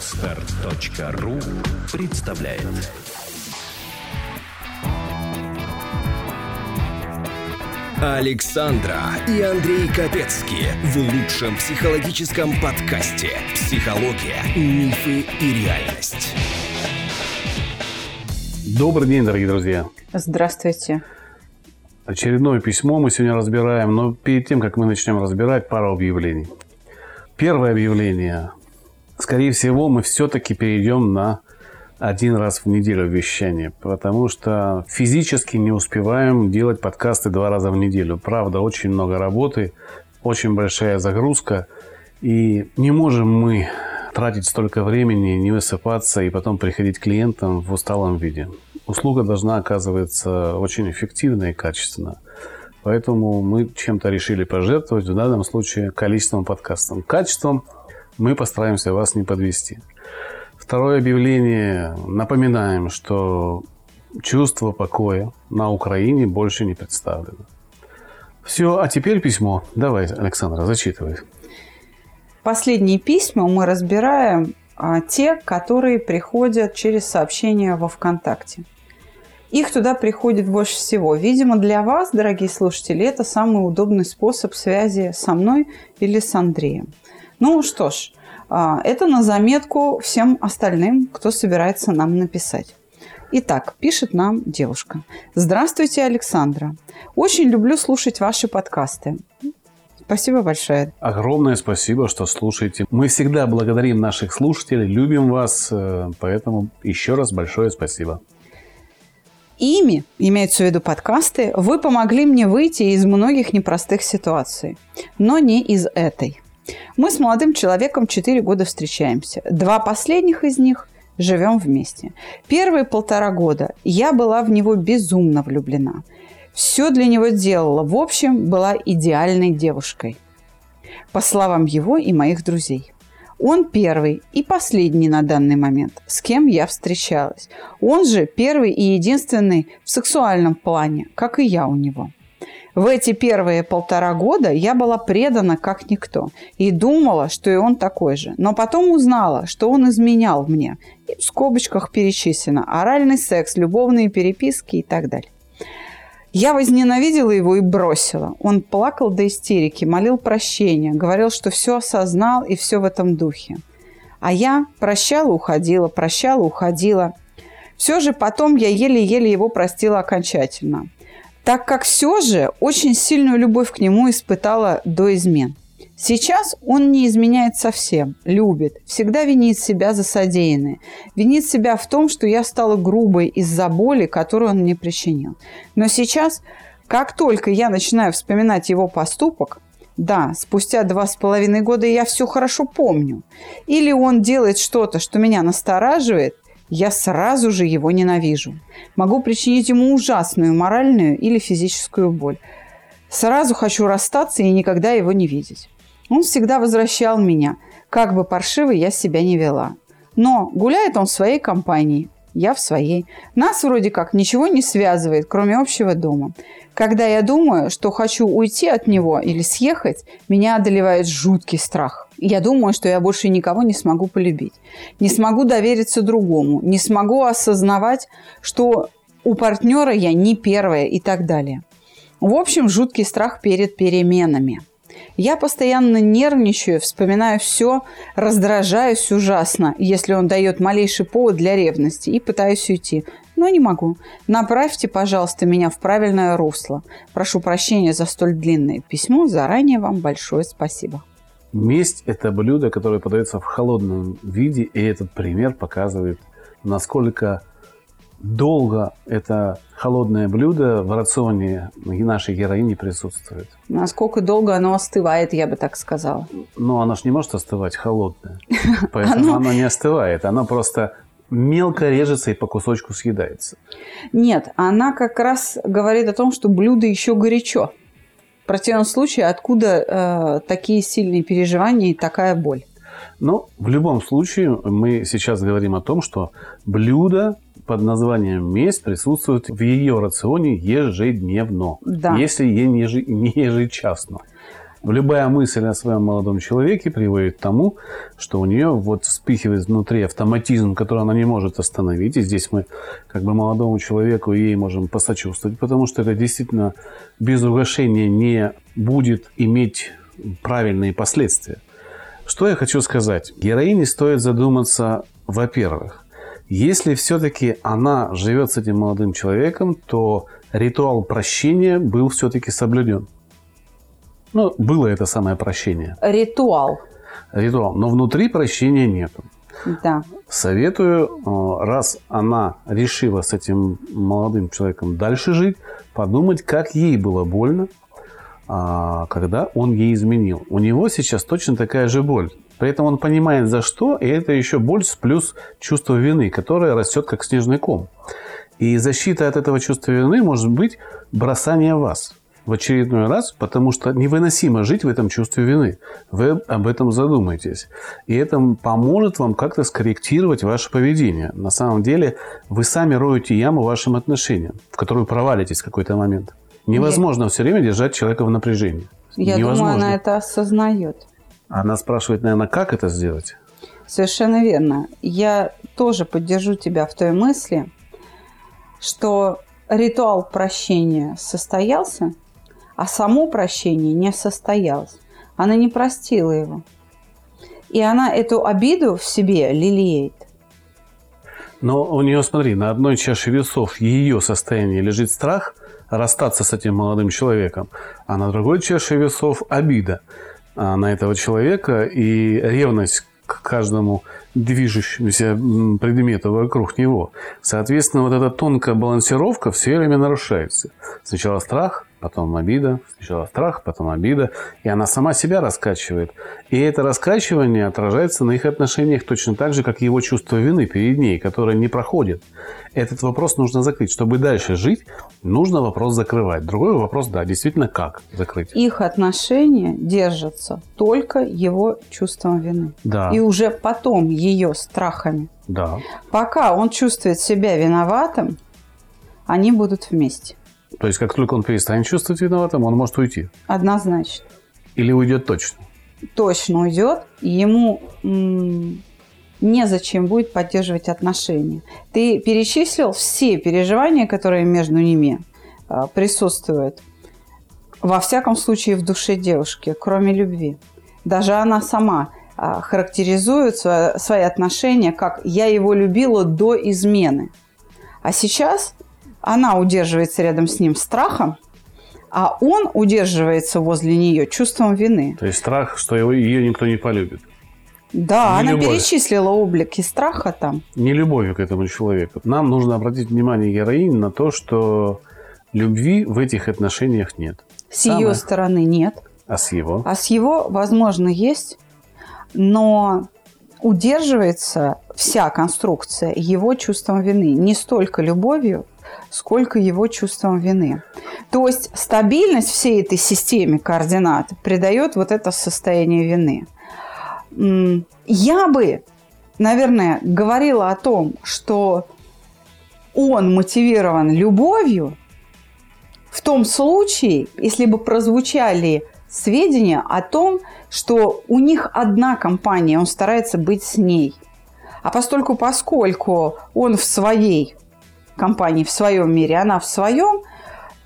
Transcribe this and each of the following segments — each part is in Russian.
Отстар.ру представляет Александра и Андрей Капецки в лучшем психологическом подкасте «Психология, мифы и реальность». Добрый день, дорогие друзья. Здравствуйте. Очередное письмо мы сегодня разбираем, но перед тем, как мы начнем разбирать, пару объявлений. Первое объявление. Скорее всего, мы все-таки перейдем на один раз в неделю вещание, потому что физически не успеваем делать подкасты два раза в неделю. Правда, очень много работы, очень большая загрузка, и не можем мы тратить столько времени, не высыпаться и потом приходить клиентам в усталом виде. Услуга должна оказываться очень эффективно и качественно. Поэтому мы чем-то решили пожертвовать, в данном случае количеством подкастов. Качеством мы постараемся вас не подвести. Второе объявление. Напоминаем, что чувство покоя на Украине больше не представлено. Все, а теперь письмо. Давай, Александра, зачитывай. Последние письма мы разбираем а, те, которые приходят через сообщения во ВКонтакте. Их туда приходит больше всего. Видимо, для вас, дорогие слушатели, это самый удобный способ связи со мной или с Андреем. Ну что ж, а, это на заметку всем остальным, кто собирается нам написать. Итак, пишет нам девушка. Здравствуйте, Александра. Очень люблю слушать ваши подкасты. Спасибо большое. Огромное спасибо, что слушаете. Мы всегда благодарим наших слушателей, любим вас, э, поэтому еще раз большое спасибо. Ими, имеются в виду подкасты, вы помогли мне выйти из многих непростых ситуаций, но не из этой. Мы с молодым человеком 4 года встречаемся. Два последних из них живем вместе. Первые полтора года я была в него безумно влюблена. Все для него делала. В общем, была идеальной девушкой. По словам его и моих друзей. Он первый и последний на данный момент, с кем я встречалась. Он же первый и единственный в сексуальном плане, как и я у него. В эти первые полтора года я была предана как никто и думала, что и он такой же. Но потом узнала, что он изменял мне. И в скобочках перечислено оральный секс, любовные переписки и так далее. Я возненавидела его и бросила. Он плакал до истерики, молил прощения, говорил, что все осознал и все в этом духе. А я прощала, уходила, прощала, уходила. Все же потом я еле-еле его простила окончательно. Так как все же очень сильную любовь к нему испытала до измен. Сейчас он не изменяет совсем, любит, всегда винит себя за содеянное. Винит себя в том, что я стала грубой из-за боли, которую он мне причинил. Но сейчас, как только я начинаю вспоминать его поступок, да, спустя два с половиной года я все хорошо помню. Или он делает что-то, что меня настораживает, я сразу же его ненавижу. Могу причинить ему ужасную моральную или физическую боль. Сразу хочу расстаться и никогда его не видеть. Он всегда возвращал меня, как бы паршиво я себя не вела. Но гуляет он в своей компании, я в своей. Нас вроде как ничего не связывает, кроме общего дома. Когда я думаю, что хочу уйти от него или съехать, меня одолевает жуткий страх. Я думаю, что я больше никого не смогу полюбить. Не смогу довериться другому. Не смогу осознавать, что у партнера я не первая и так далее. В общем, жуткий страх перед переменами – я постоянно нервничаю, вспоминаю все, раздражаюсь ужасно, если он дает малейший повод для ревности, и пытаюсь уйти. Но не могу. Направьте, пожалуйста, меня в правильное русло. Прошу прощения за столь длинное письмо. Заранее вам большое спасибо. Месть – это блюдо, которое подается в холодном виде, и этот пример показывает, насколько долго это холодное блюдо в рационе нашей героини присутствует. Насколько долго оно остывает, я бы так сказала. Но оно же не может остывать холодное. Поэтому оно не остывает. Оно просто мелко режется и по кусочку съедается. Нет, она как раз говорит о том, что блюдо еще горячо. В противном случае, откуда э, такие сильные переживания и такая боль? Но в любом случае мы сейчас говорим о том, что блюдо под названием месть присутствует в ее рационе ежедневно, да. если не, ежечасно. Любая мысль о своем молодом человеке приводит к тому, что у нее вот вспыхивает внутри автоматизм, который она не может остановить. И здесь мы как бы молодому человеку ей можем посочувствовать, потому что это действительно без угошения не будет иметь правильные последствия. Что я хочу сказать? Героине стоит задуматься, во-первых, если все-таки она живет с этим молодым человеком, то ритуал прощения был все-таки соблюден. Ну, было это самое прощение. Ритуал. Ритуал. Но внутри прощения нету. Да. Советую, э, раз она решила с этим молодым человеком дальше жить, подумать, как ей было больно, а, когда он ей изменил. У него сейчас точно такая же боль. При этом он понимает, за что, и это еще боль плюс чувство вины, которое растет как снежный ком. И защита от этого чувства вины может быть бросание вас в очередной раз, потому что невыносимо жить в этом чувстве вины. Вы об этом задумаетесь. И это поможет вам как-то скорректировать ваше поведение. На самом деле вы сами роете яму вашим отношениям, в которую провалитесь в какой-то момент. Невозможно все время держать человека в напряжении. Я Невозможно. думаю, она это осознает. Она спрашивает, наверное, как это сделать? Совершенно верно. Я тоже поддержу тебя в той мысли, что ритуал прощения состоялся, а само прощение не состоялось. Она не простила его. И она эту обиду в себе лелеет. Но у нее, смотри, на одной чаше весов ее состояние лежит страх расстаться с этим молодым человеком, а на другой чаше весов обида на этого человека и ревность к каждому движущемуся предмету вокруг него. Соответственно, вот эта тонкая балансировка все время нарушается. Сначала страх, потом обида, сначала страх, потом обида, и она сама себя раскачивает. И это раскачивание отражается на их отношениях точно так же, как его чувство вины перед ней, которое не проходит. Этот вопрос нужно закрыть. Чтобы дальше жить, нужно вопрос закрывать. Другой вопрос, да, действительно, как закрыть. Их отношения держатся только его чувством вины. Да. И уже потом ее страхами. Да. Пока он чувствует себя виноватым, они будут вместе. То есть, как только он перестанет чувствовать виноватым, он может уйти. Однозначно. Или уйдет точно. Точно уйдет. Ему незачем будет поддерживать отношения. Ты перечислил все переживания, которые между ними а, присутствуют. Во всяком случае, в душе девушки, кроме любви. Даже она сама а, характеризует свои отношения как «я его любила до измены». А сейчас она удерживается рядом с ним страхом, а он удерживается возле нее чувством вины. То есть страх, что его, ее никто не полюбит. Да, Не она любовь. перечислила облики страха там. Не любовью к этому человеку. Нам нужно обратить внимание героини на то, что любви в этих отношениях нет. С Самое- ее стороны нет, А с его? а с его, возможно, есть, но удерживается вся конструкция его чувством вины. Не столько любовью, сколько его чувством вины. То есть стабильность всей этой системе координат придает вот это состояние вины. Я бы, наверное, говорила о том, что он мотивирован любовью в том случае, если бы прозвучали сведения о том, что у них одна компания, он старается быть с ней. А постольку, поскольку он в своей компании, в своем мире, она в своем,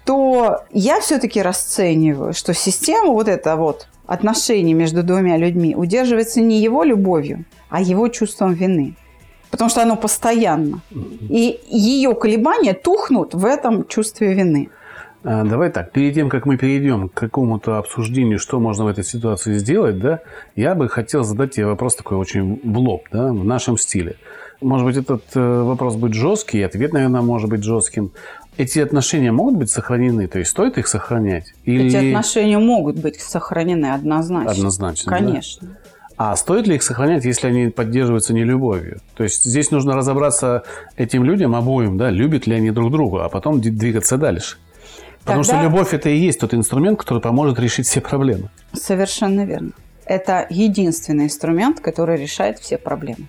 то я все-таки расцениваю, что система вот это вот отношений между двумя людьми удерживается не его любовью, а его чувством вины. Потому что оно постоянно. И ее колебания тухнут в этом чувстве вины. А, Давай так, перед тем, как мы перейдем к какому-то обсуждению, что можно в этой ситуации сделать, да, я бы хотел задать тебе вопрос такой очень в лоб, да, в нашем стиле. Может быть, этот э, вопрос будет жесткий, и ответ, наверное, может быть жестким. Эти отношения могут быть сохранены, то есть стоит их сохранять? Или... Эти отношения могут быть сохранены однозначно. Однозначно, да? Конечно. А стоит ли их сохранять, если они поддерживаются не любовью? То есть здесь нужно разобраться этим людям обоим, да, любят ли они друг друга, а потом двигаться дальше. Потому Тогда- что любовь это и есть тот инструмент, который поможет решить все проблемы. Совершенно верно. Это единственный инструмент, который решает все проблемы.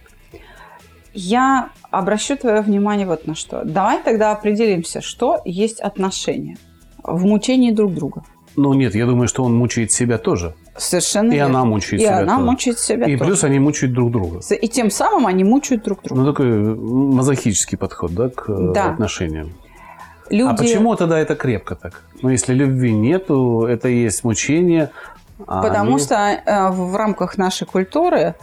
Я обращу твое внимание вот на что. Давай тогда определимся, что есть отношения в мучении друг друга. Ну нет, я думаю, что он мучает себя тоже. Совершенно И верно. она мучает И себя она тоже. мучает себя И тоже. плюс они мучают друг друга. И тем самым они мучают друг друга. Ну, такой мазохический подход, да, к Да. отношениям. Люди... А почему тогда это крепко так? Ну, если любви нету, это и есть мучение. а Потому они- что э, в рамках нашей культуры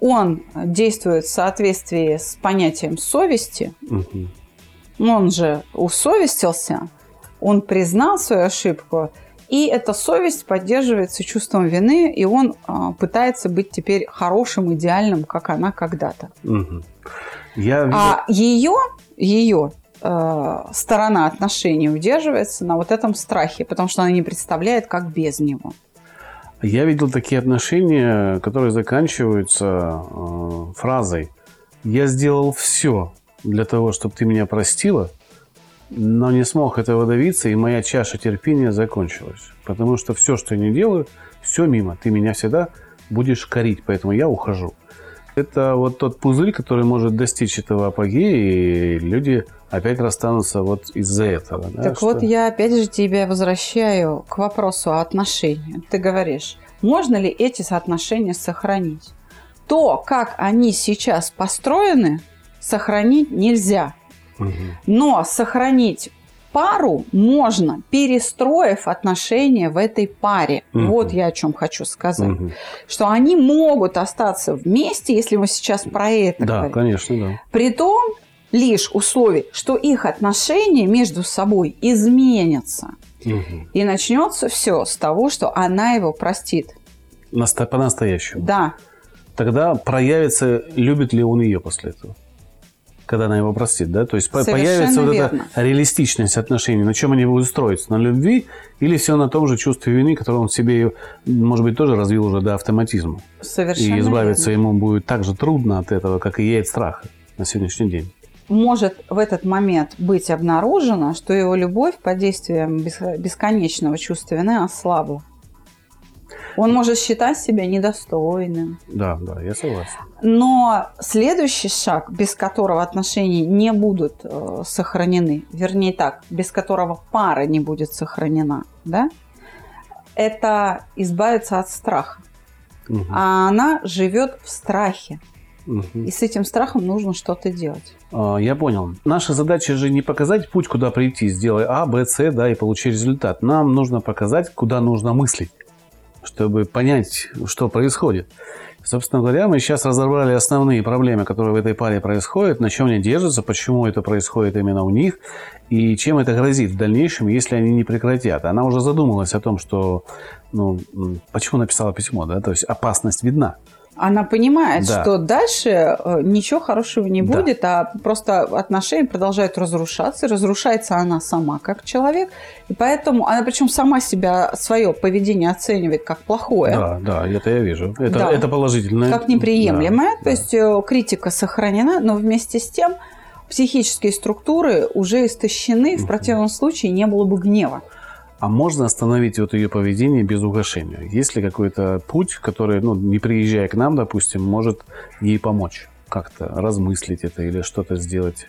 он действует в соответствии с понятием совести. Мгм. Он же усовестился, он признал свою ошибку, и эта совесть поддерживается чувством вины, и он а, пытается быть теперь хорошим, идеальным, как она когда-то. Мгм. Я А ее, ее сторона отношений удерживается на вот этом страхе, потому что она не представляет, как без него. Я видел такие отношения, которые заканчиваются э, фразой «Я сделал все для того, чтобы ты меня простила, но не смог этого добиться, и моя чаша терпения закончилась. Потому что все, что я не делаю, все мимо. Ты меня всегда будешь корить, поэтому я ухожу». Это вот тот пузырь, который может достичь этого апогея, и люди опять расстанутся вот из-за этого. да, так что- вот, я опять же тебя возвращаю к вопросу о отношениях. Ты говоришь, можно ли эти соотношения сохранить? То, как они сейчас построены, сохранить нельзя. Мгм. Но сохранить пару можно, перестроив отношения в этой паре. Мгм. Вот я о чем хочу сказать. Мгм. Что они могут остаться вместе, если мы сейчас про это Да, говорим. конечно, да. При том лишь условии, что их отношения между собой изменятся. Мгм. И начнется все с того, что она его простит. По-настоящему. Да, тогда проявится, любит ли он ее после этого. Когда она его простит, да? То есть Совершенно появится вот верно. эта реалистичность отношений. На чем они будут строиться? На любви или все на том же чувстве вины, которое он в себе, может быть, тоже развил уже до автоматизма. совершенно и избавиться верно. ему будет так же трудно от этого, как и ей от страха на сегодняшний день. Может в этот момент быть обнаружено, что его любовь под действием бес- бесконечного чувства вины ослабла. Он может считать себя недостойным. Да, да, я согласен. Но следующий шаг, без которого отношения не будут э, сохранены, вернее так, без которого пара не будет сохранена, да, это избавиться от страха. Мгм. А она живет в страхе. Мгм. И с этим страхом нужно что-то делать. А, Я понял. Наша задача же не показать путь, куда прийти, сделай А, Б, С, да, и получи результат. Нам нужно показать, куда нужно мыслить, чтобы понять, что происходит. Собственно говоря, мы сейчас разобрали основные проблемы, которые в этой паре происходят, на чем они держатся, почему это происходит именно у них, и чем это грозит в дальнейшем, если они не прекратят. Она уже задумалась о том, что, ну, почему написала письмо, да, то есть опасность видна. Она понимает, Да. что дальше э, ничего хорошего не Да. будет, а просто отношения продолжают разрушаться. Разрушается она сама как человек. И поэтому она причем сама себя, свое поведение оценивает как плохое. Да, да, это я вижу. Это, Да. это положительно. как неприемлемое. Да, То есть э, критика сохранена, но вместе с тем психические структуры уже истощены. В противном случае не было бы гнева. А можно остановить вот ее поведение без угошения? Есть ли какой-то путь, который, ну, не приезжая к нам, допустим, может ей помочь? Как-то размыслить это или что-то сделать?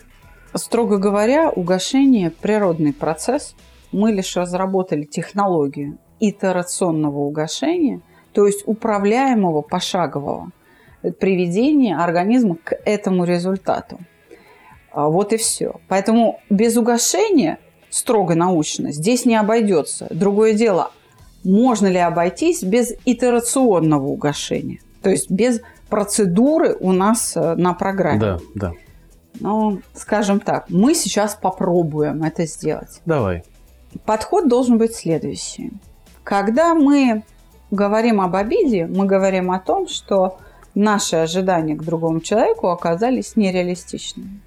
Строго говоря, угошение – природный процесс. Мы лишь разработали технологию итерационного угошения, то есть управляемого пошагового приведения организма к этому результату. А Вот и все. Поэтому без угошения, строго научно, здесь не обойдется. Другое дело, можно ли обойтись без итерационного угошения, то есть без процедуры у нас э, на программе. Да, да. Ну, скажем так, мы сейчас попробуем это сделать. Давай. Подход должен быть следующий. Когда мы говорим об обиде, мы говорим о том, что наши ожидания к другому человеку оказались нереалистичными.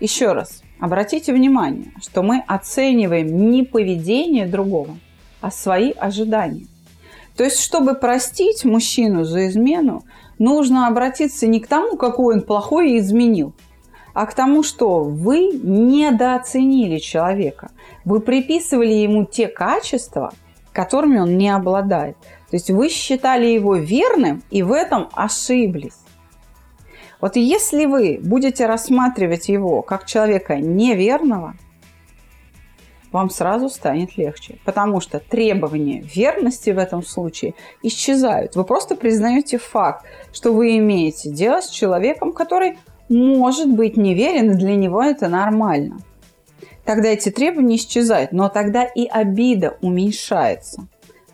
Еще раз, обратите внимание, что мы оцениваем не поведение другого, а свои ожидания. То есть, чтобы простить мужчину за измену, нужно обратиться не к тому, какой он плохой и изменил, а к тому, что вы недооценили человека. Вы приписывали ему те качества, которыми он не обладает. То есть вы считали его верным и в этом ошиблись. Вот если вы будете рассматривать его как человека неверного, вам сразу станет легче. Потому что требования верности в этом случае исчезают. Вы просто признаете факт, что вы имеете дело с человеком, который может быть неверен, и для него это нормально. Тогда эти требования исчезают, но тогда и обида уменьшается.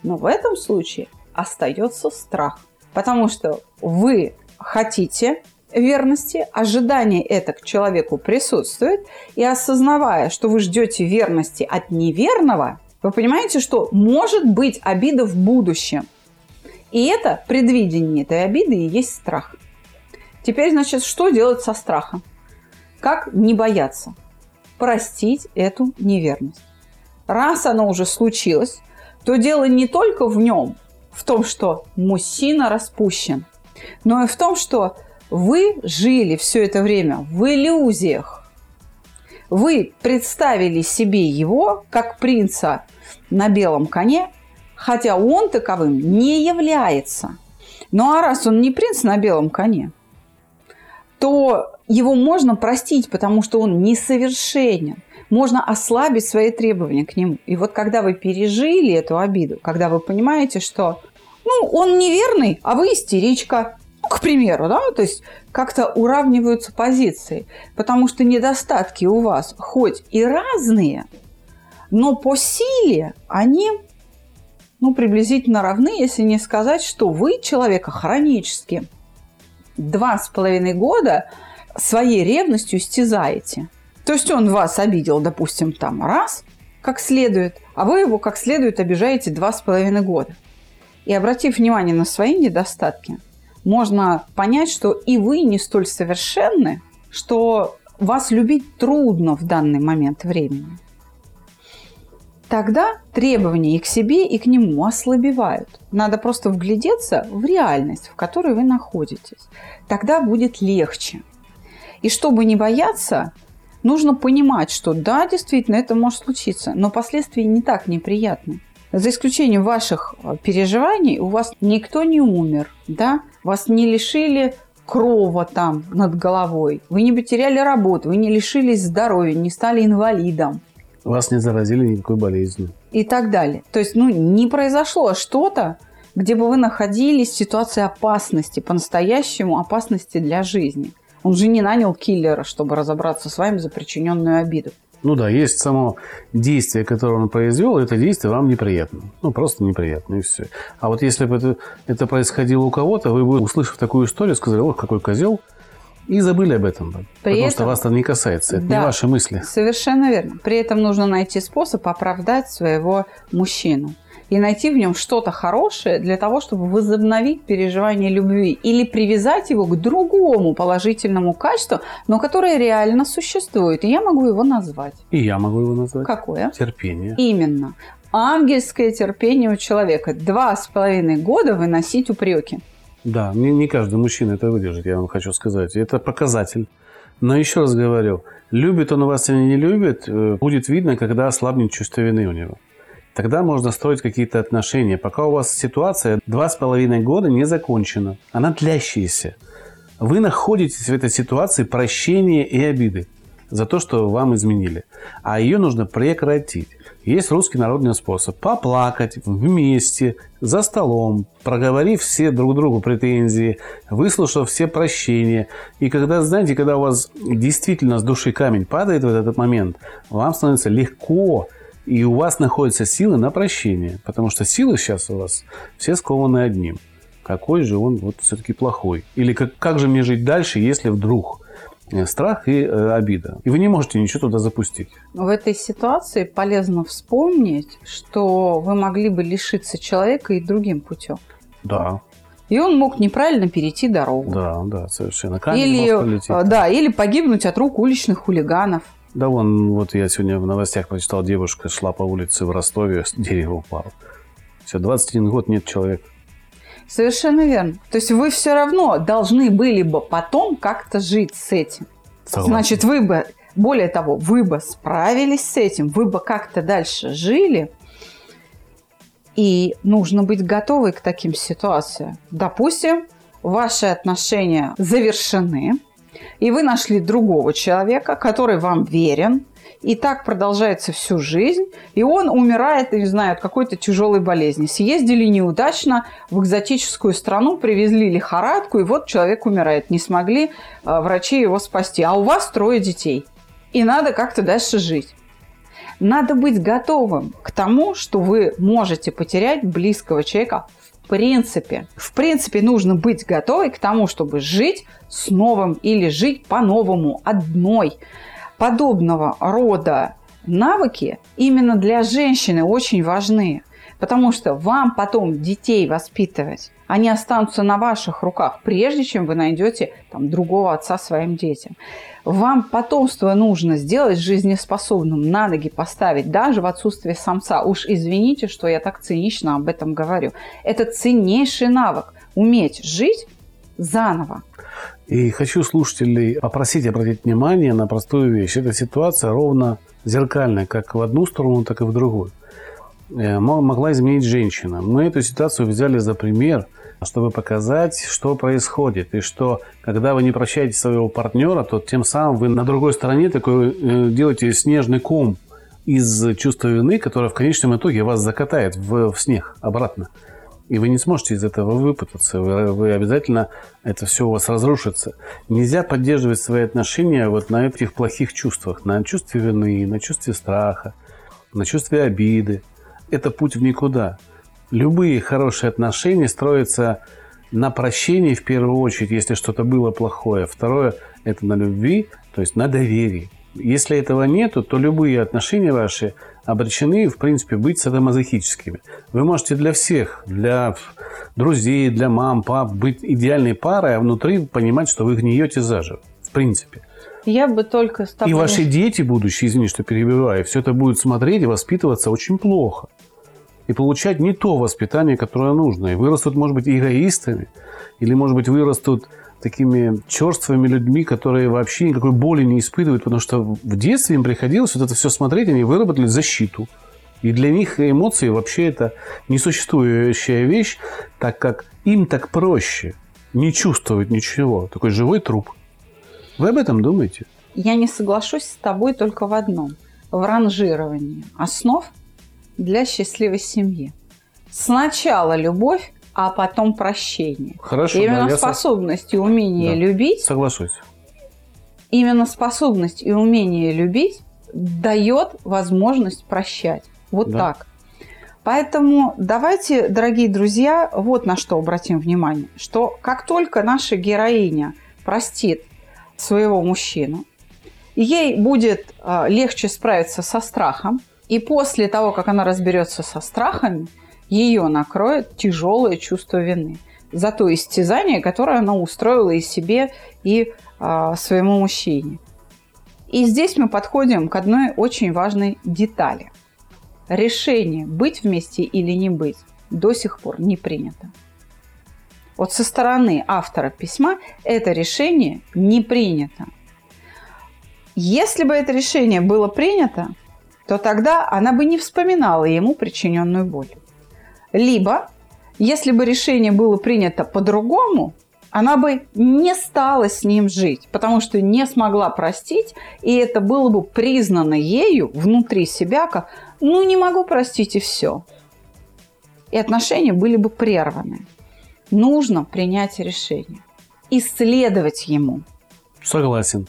Но в этом случае остается страх, потому что вы хотите верности, ожидание это к человеку присутствует, и осознавая, что вы ждете верности от неверного, вы понимаете, что может быть обида в будущем. И это предвидение этой обиды и есть страх. Теперь, значит, что делать со страхом? Как не бояться? Простить эту неверность. Раз оно уже случилось, то дело не только в нем, в том, что мужчина распущен, но и в том, что вы жили все это время в иллюзиях. Вы представили себе его как принца на белом коне, хотя он таковым не является. Ну а раз он не принц на белом коне, то его можно простить, потому что он несовершенен. Можно ослабить свои требования к нему. И вот когда вы пережили эту обиду, когда вы понимаете, что ну, он неверный, а вы истеричка, к примеру, да, то есть как-то уравниваются позиции, потому что недостатки у вас хоть и разные, но по силе они ну, приблизительно равны, если не сказать, что вы человека хронически два с половиной года своей ревностью стязаете. То есть он вас обидел, допустим, там раз, как следует, а вы его как следует обижаете два с половиной года. И обратив внимание на свои недостатки, можно понять, что и вы не столь совершенны, что вас любить трудно в данный момент времени. Тогда требования и к себе, и к нему ослабевают. Надо просто вглядеться в реальность, в которой вы находитесь. Тогда будет легче. И чтобы не бояться, нужно понимать, что да, действительно, это может случиться, но последствия не так неприятны. За исключением ваших э, переживаний, у вас никто не умер, да? Вас не лишили крова там над головой, вы не потеряли работу, вы не лишились здоровья, не стали инвалидом. Вас не заразили никакой болезнью. И так далее. То есть, ну, не произошло что-то, где бы вы находились в ситуации опасности, по-настоящему опасности для жизни. Он же не нанял киллера, чтобы разобраться с вами за причиненную обиду. Ну да, есть само действие, которое он произвел, это действие вам неприятно. Ну, просто неприятно, и все. А вот если бы это, это происходило у кого-то, вы бы, услышав такую историю, сказали, ох, какой козел, и забыли об этом. При потому этом, что вас это не касается, это да, не ваши мысли. Совершенно верно. При этом нужно найти способ оправдать своего мужчину и найти в нем что-то хорошее для того, чтобы возобновить переживание любви или привязать его к другому положительному качеству, но которое реально существует. И я могу его назвать. И я могу его назвать. Какое? Терпение. Именно. Ангельское терпение у человека. Два с половиной года выносить упреки. Да, не, не каждый мужчина это выдержит, я вам хочу сказать. Это показатель. Но еще раз говорю, любит он вас или не любит, э, будет видно, когда ослабнет чувство вины у него. Тогда можно строить какие-то отношения. Пока у вас ситуация два с половиной года не закончена, она длящаяся. Вы находитесь в этой ситуации прощения и обиды за то, что вам изменили. А ее нужно прекратить. Есть русский народный способ. Поплакать вместе, за столом, проговорив все друг другу претензии, выслушав все прощения. И когда, знаете, когда у вас действительно с души камень падает в этот момент, вам становится легко и у вас находятся силы на прощение. Потому что силы сейчас у вас все скованы одним. Какой же он вот все-таки плохой? Или как, как же мне жить дальше, если вдруг страх и э, обида. И вы не можете ничего туда запустить. В этой ситуации полезно вспомнить, что вы могли бы лишиться человека и другим путем. Да. И он мог неправильно перейти дорогу. Да, да, совершенно. Камень или, э, да, или погибнуть от рук уличных хулиганов. Да, вон, вот я сегодня в новостях прочитал, девушка шла по улице в Ростове, с дерева упала. Все, 21 год нет человека. Совершенно верно. То есть вы все равно должны были бы потом как-то жить с этим. Согласен. Значит, вы бы, более того, вы бы справились с этим, вы бы как-то дальше жили. И нужно быть готовы к таким ситуациям. Допустим, ваши отношения завершены, и вы нашли другого человека, который вам верен, И так продолжается всю жизнь, и он умирает, не знаю, от какой-то тяжелой болезни. Съездили неудачно в экзотическую страну, привезли лихорадку, и вот человек умирает. Не смогли э, врачи его спасти. А у вас трое детей, и надо как-то дальше жить. Надо быть готовым к тому, что вы можете потерять близкого человека в принципе. В принципе, нужно быть готовой к тому, чтобы жить с новым или жить по-новому одной подобного рода навыки именно для женщины очень важны. Потому что вам потом детей воспитывать, они останутся на ваших руках, прежде чем вы найдете там, другого отца своим детям. Вам потомство нужно сделать жизнеспособным, на ноги поставить, даже в отсутствие самца. Уж извините, что я так цинично об этом говорю. Это ценнейший навык – уметь жить заново. И хочу слушателей попросить обратить внимание на простую вещь. Эта ситуация ровно зеркальная, как в одну сторону, так и в другую. Э, могла изменить женщина. Мы эту ситуацию взяли за пример, чтобы показать, что происходит. И что, когда вы не прощаете своего партнера, то тем самым вы на другой стороне такой э, делаете снежный ком из чувства вины, которое в конечном итоге вас закатает в, в снег обратно. И вы не сможете из этого выпутаться. Вы, вы обязательно это все у вас разрушится. Нельзя поддерживать свои отношения вот на этих плохих чувствах. На чувстве вины, на чувстве страха, на чувстве обиды. Это путь в никуда. Любые хорошие отношения строятся на прощении в первую очередь, если что-то было плохое. Второе – это на любви, то есть на доверии. Если этого нету, то любые отношения ваши обречены, в принципе, быть садомазохическими. Вы можете для всех, для друзей, для мам, пап быть идеальной парой, а внутри понимать, что вы гниете заживо. В принципе. Я бы только с тобой... И ваши дети будущие, извини, что перебиваю, все это будет смотреть и воспитываться очень плохо. И получать не то воспитание, которое нужно. И вырастут, может быть, эгоистами. Или, может быть, вырастут такими черствыми людьми, которые вообще никакой боли не испытывают, потому что в детстве им приходилось вот это все смотреть, они выработали защиту. И для них эмоции вообще это несуществующая вещь, так как им так проще не чувствовать ничего. Такой живой труп. Вы об этом думаете? Я не соглашусь с тобой только в одном. В ранжировании основ для счастливой семьи. Сначала любовь, а потом прощение. Хорошо. Именно да, способность со... и умение да. любить. Соглашусь. Именно способность и умение любить дает возможность прощать. Вот да. так. Поэтому давайте, дорогие друзья, вот на что обратим внимание. Что как только наша героиня простит своего мужчину, ей будет э, легче справиться со страхом. И после того, как она разберется со страхами, ее накроет тяжелое чувство вины за то истязание, которое она устроила и себе, и а, своему мужчине. И здесь мы подходим к одной очень важной детали. Решение, быть вместе или не быть, до сих пор не принято. Вот со стороны автора письма это решение не принято. Если бы это решение было принято, то тогда она бы не вспоминала ему причиненную боль. Либо, если бы решение было принято по-другому, она бы не стала с ним жить, потому что не смогла простить, и это было бы признано ею внутри себя как «ну, не могу простить и все». И отношения были бы прерваны. Нужно принять решение, исследовать ему. Согласен.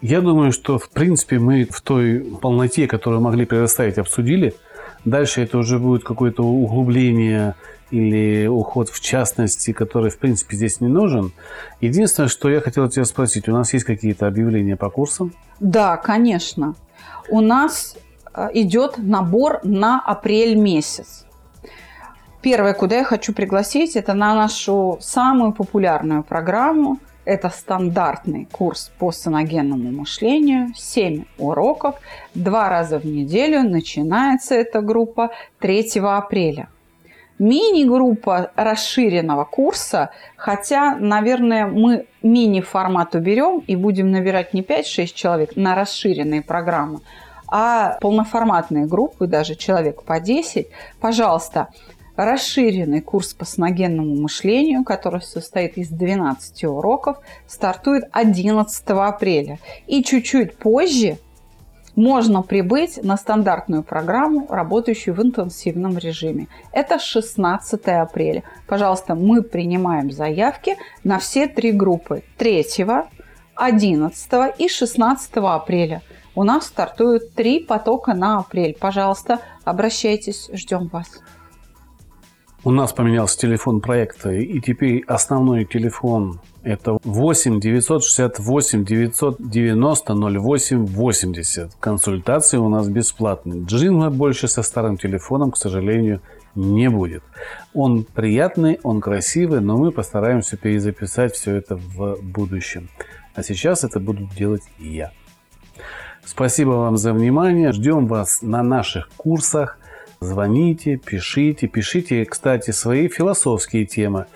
Я думаю, что, в принципе, мы в той полноте, которую могли предоставить, обсудили – Дальше это уже будет какое-то углубление или уход в частности, который, в принципе, здесь не нужен. Единственное, что я хотел тебя спросить, у нас есть какие-то объявления по курсам? Да, конечно. У нас э, идет набор на апрель месяц. Первое, куда я хочу пригласить, это на нашу самую популярную программу – это стандартный курс по саногенному мышлению, 7 уроков, два раза в неделю. Начинается эта группа 3 апреля. Мини-группа расширенного курса, хотя, наверное, мы мини-формат уберем и будем набирать не 5-6 человек на расширенные программы, а полноформатные группы, даже человек по 10, пожалуйста, Расширенный курс по сногенному мышлению, который состоит из 12 уроков, стартует 11 апреля. И чуть-чуть позже можно прибыть на стандартную программу, работающую в интенсивном режиме. Это 16 апреля. Пожалуйста, мы принимаем заявки на все три группы. 3, 11 и 16 апреля. У нас стартуют три потока на апрель. Пожалуйста, обращайтесь, ждем вас. У нас поменялся телефон проекта, и теперь основной телефон это 8 968 990 08 80. Консультации у нас бесплатные. Джинга больше со старым телефоном, к сожалению, не будет. Он приятный, он красивый, но мы постараемся перезаписать все это в будущем. А сейчас это буду делать я. Спасибо вам за внимание. Ждем вас на наших курсах. Звоните, пишите. Пишите, кстати, свои философские темы.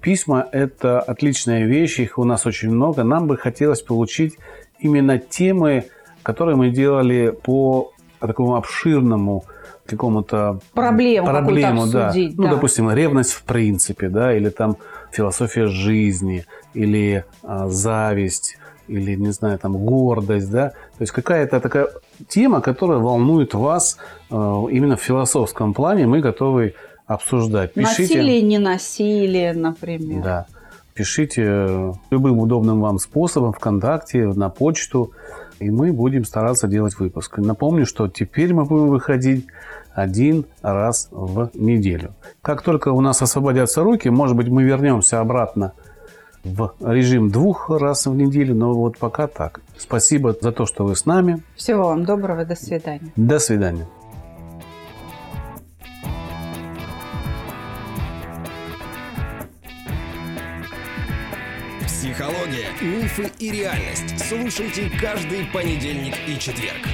Письма – это отличная вещь, их у нас очень много. Нам бы хотелось получить именно темы, которые мы делали по такому обширному какому-то проблему, проблему да. обсудить, ну, да. допустим, ревность в принципе, да, или там философия жизни, или а, зависть, или, не знаю, там, гордость, да. То есть какая-то такая тема, которая волнует вас а, именно в философском плане, мы готовы обсуждать. Пишите. Насилие, не насилие, например. Да. Пишите любым удобным вам способом ВКонтакте, на почту, и мы будем стараться делать выпуск. Напомню, что теперь мы будем выходить один раз в неделю. Как только у нас освободятся руки, может быть, мы вернемся обратно в режим двух раз в неделю, но вот пока так. Спасибо за то, что вы с нами. Всего вам доброго, до свидания. До свидания. Психология, мифы и реальность. Слушайте каждый понедельник и четверг.